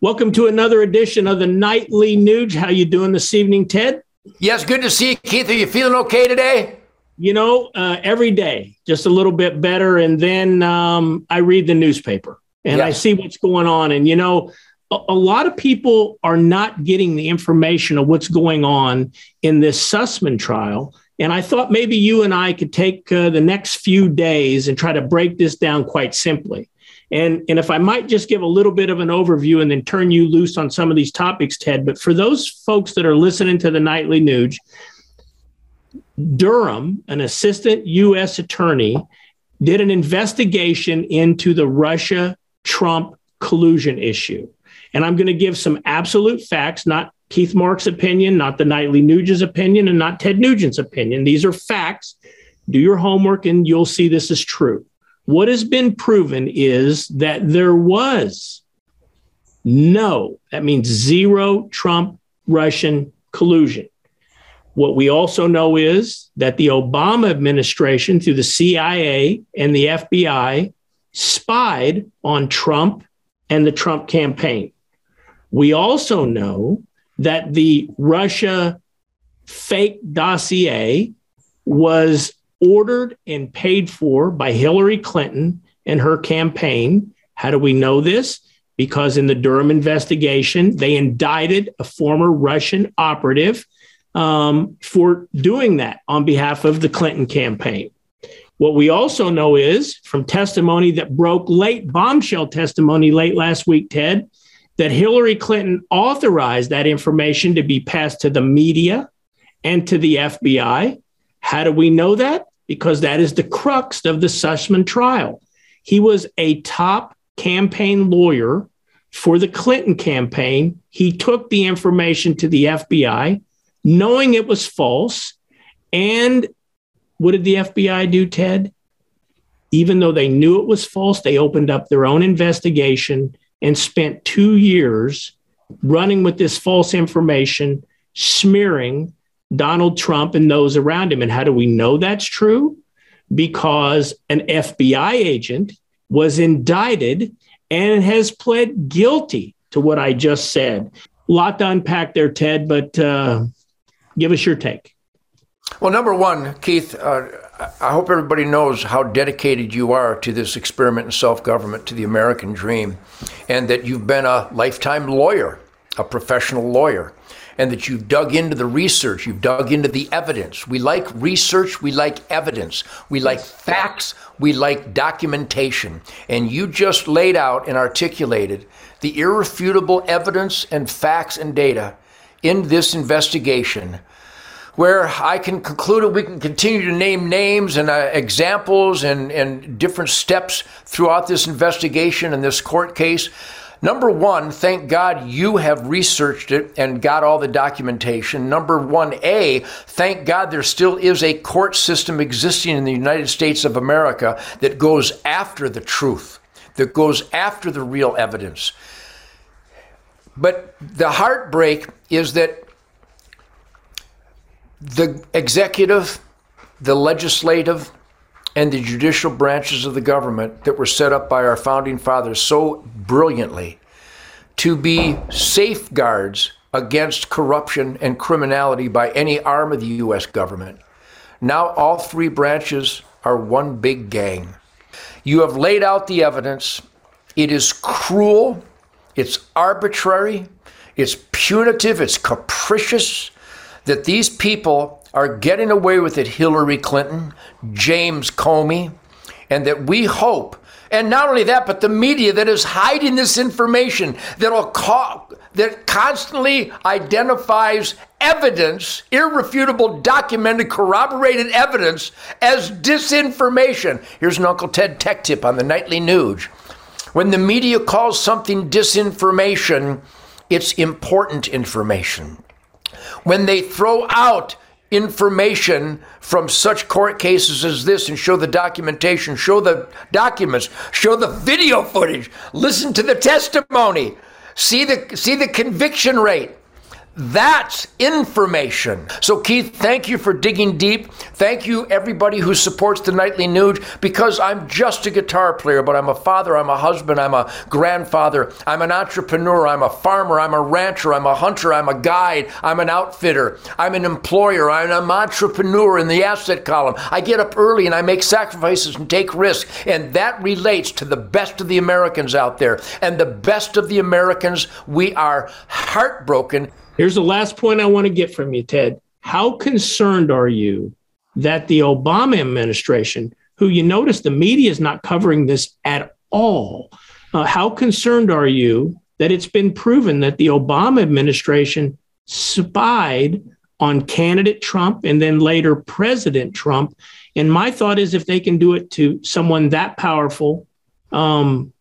Welcome to another edition of the Nightly Nuge. How you doing this evening, Ted? Yes, good to see you, Keith. Are you feeling okay today? You know, uh, every day, just a little bit better. And then um, I read the newspaper and I see what's going on. And, you know, a, a, lot of people are not getting the information of what's going on in this Sussman trial. And I thought maybe you and I could take uh, the next few days and try to break this down quite simply. And, and if I might just give a little bit of an overview and then turn you loose on some of these topics, Ted, but for those folks that are listening to the nightly Nuge, Durham, an assistant U.S. attorney, did an investigation into the Russia Trump collusion issue. And I'm going to give some absolute facts, not Keith Mark's opinion, not the nightly Nugent's opinion, and not Ted Nugent's opinion. These are facts. Do your homework and you'll see this is true. What has been proven is that there was no, that means zero Trump Russian collusion. What we also know is that the Obama administration, through the CIA and the FBI, spied on Trump and the Trump campaign. We also know that the Russia fake dossier was ordered and paid for by Hillary Clinton and her campaign. How do we know this? Because in the Durham investigation, they indicted a former Russian operative um, for doing that on behalf of the Clinton campaign. What we also know is from testimony that broke late, bombshell testimony late last week, Ted, that Hillary Clinton authorized that information to be passed to the media and to the FBI. How do we know that? Because that is the crux of the Sussman trial. He was a top campaign lawyer for the Clinton campaign. He took the information to the FBI, knowing it was false. And what did the FBI do, Ted? Even though they knew it was false, they opened up their own investigation and spent two years running with this false information, smearing Donald Trump and those around him. And how do we know that's true? Because an FBI agent was indicted and has pled guilty to what I just said. A lot to unpack there, Ted, but uh, give us your take. Well, number one, Keith, uh, I hope everybody knows how dedicated you are to this experiment in self government, to the American dream, and that you've been a lifetime lawyer, a professional lawyer and that you've dug into the research, you've dug into the evidence. We like research, we like evidence, we like facts, we like documentation. And you just laid out and articulated the irrefutable evidence and facts and data in this investigation where I can conclude it. We can continue to name names and uh, examples and, and different steps throughout this investigation and this court case. Number one, thank God you have researched it and got all the documentation. Number one, A, thank God there still is a court system existing in the United States of America that goes after the truth, that goes after the real evidence. But the heartbreak is that the executive, the legislative, and the judicial branches of the government that were set up by our founding fathers so brilliantly to be safeguards against corruption and criminality by any arm of the U.S. government. Now all three branches are one big gang. You have laid out the evidence. It is cruel, it's arbitrary, it's punitive, it's capricious that these people are getting away with it, Hillary Clinton, James Comey, and that we hope, and not only that, but the media that is hiding this information that'll that constantly identifies evidence, irrefutable, documented, corroborated evidence as disinformation. Here's an Uncle Ted tech tip on the nightly Nuge. When the media calls something disinformation, it's important information. When they throw out information from such court cases as this and show the documentation, show the documents, show the video footage, listen to the testimony, see the see the conviction rate. That's information. So, Keith, thank you for digging deep. Thank you, everybody who supports the Nightly Nuge, because I'm just a guitar player, but I'm a father, I'm a husband, I'm a grandfather, I'm an entrepreneur, I'm a farmer, I'm a rancher, I'm a hunter, I'm a guide, I'm an outfitter, I'm an employer, I'm an entrepreneur in the asset column. I get up early and I make sacrifices and take risks, and that relates to the best of the Americans out there. And the best of the Americans, we are heartbroken Here's the last point I want to get from you, Ted. How concerned are you that the Obama administration, who you notice the media is not covering this at all, uh, how concerned are you that it's been proven that the Obama administration spied on candidate Trump and then later President Trump? And my thought is if they can do it to someone that powerful, um,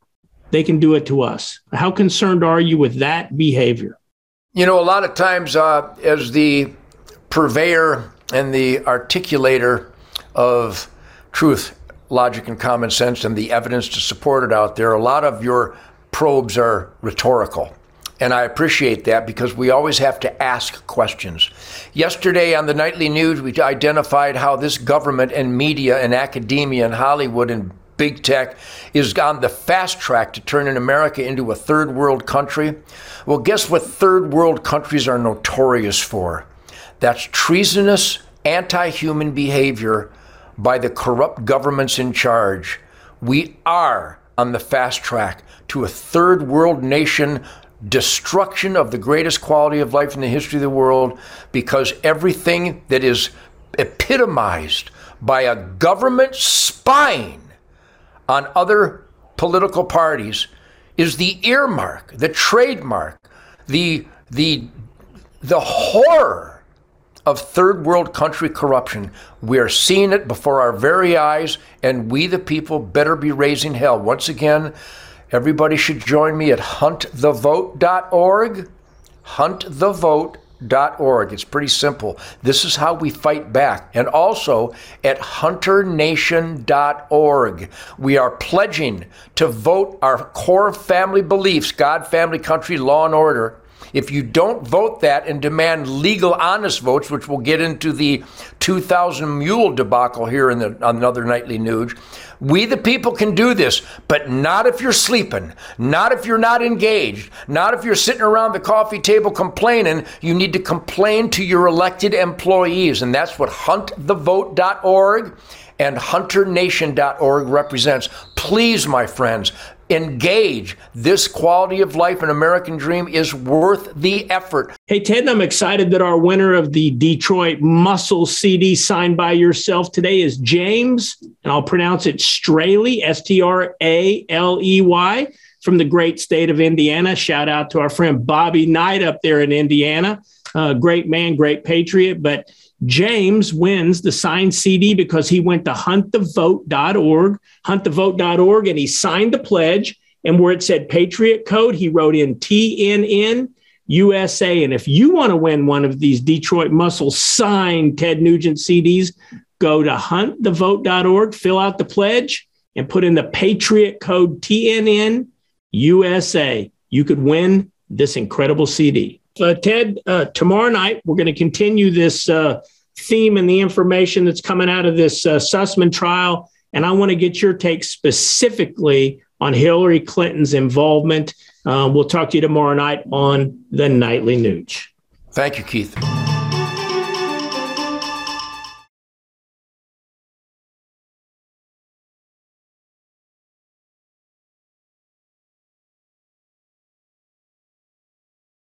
they can do it to us. How concerned are you with that behavior? You know, a lot of times, uh, as the purveyor and the articulator of truth, logic, and common sense, and the evidence to support it out there, a lot of your probes are rhetorical. And I appreciate that because we always have to ask questions. Yesterday on the Nightly Nuge, we identified how this government and media and academia and Hollywood and big tech is on the fast track to turning America into a third world country. Well, guess what third world countries are notorious for? That's treasonous, anti human behavior by the corrupt governments in charge. We are on the fast track to a third world nation destruction of the greatest quality of life in the history of the world because everything that is epitomized by a government spying on other political parties is the earmark, the trademark, the the the horror of third world country corruption. We are seeing it before our very eyes, and we, the people, better be raising hell. Once again, everybody should join me at huntthevote.org. Huntthevote.org org. It's pretty simple. This is how we fight back. And also at hunternation.org, we are pledging to vote our core family beliefs God, family, country, law, and order. If you don't vote that and demand legal, honest votes, which we'll get into the 2000 mule debacle here in the, another nightly Nuge, we, the people, can do this, but not if you're sleeping, not if you're not engaged, not if you're sitting around the coffee table complaining. You need to complain to your elected employees, and that's what huntthevote.org and hunternation.org represents. Please, my friends, engage. This quality of life and American dream is worth the effort. Hey, Ted, I'm excited that our winner of the Detroit Muscle CD signed by yourself today is James, and I'll pronounce it Straley, S T R A L E Y, from the great state of Indiana. Shout out to our friend Bobby Knight up there in Indiana. Uh, great man, great patriot. But James wins the signed CD because he went to huntthevote.org, huntthevote.org, and he signed the pledge. And where it said Patriot Code, he wrote in TNN USA. And if you want to win one of these Detroit Muscle signed Ted Nugent CDs, go to huntthevote.org, fill out the pledge, and put in the Patriot Code TNN USA. You could win this incredible CD uh, Ted, uh, tomorrow night we're going to continue this uh, theme and the information that's coming out of this uh, Sussman trial, and I want to get your take specifically on Hillary Clinton's involvement. Uh, we'll talk to you tomorrow night on the Nightly Nuge. Thank you, Keith.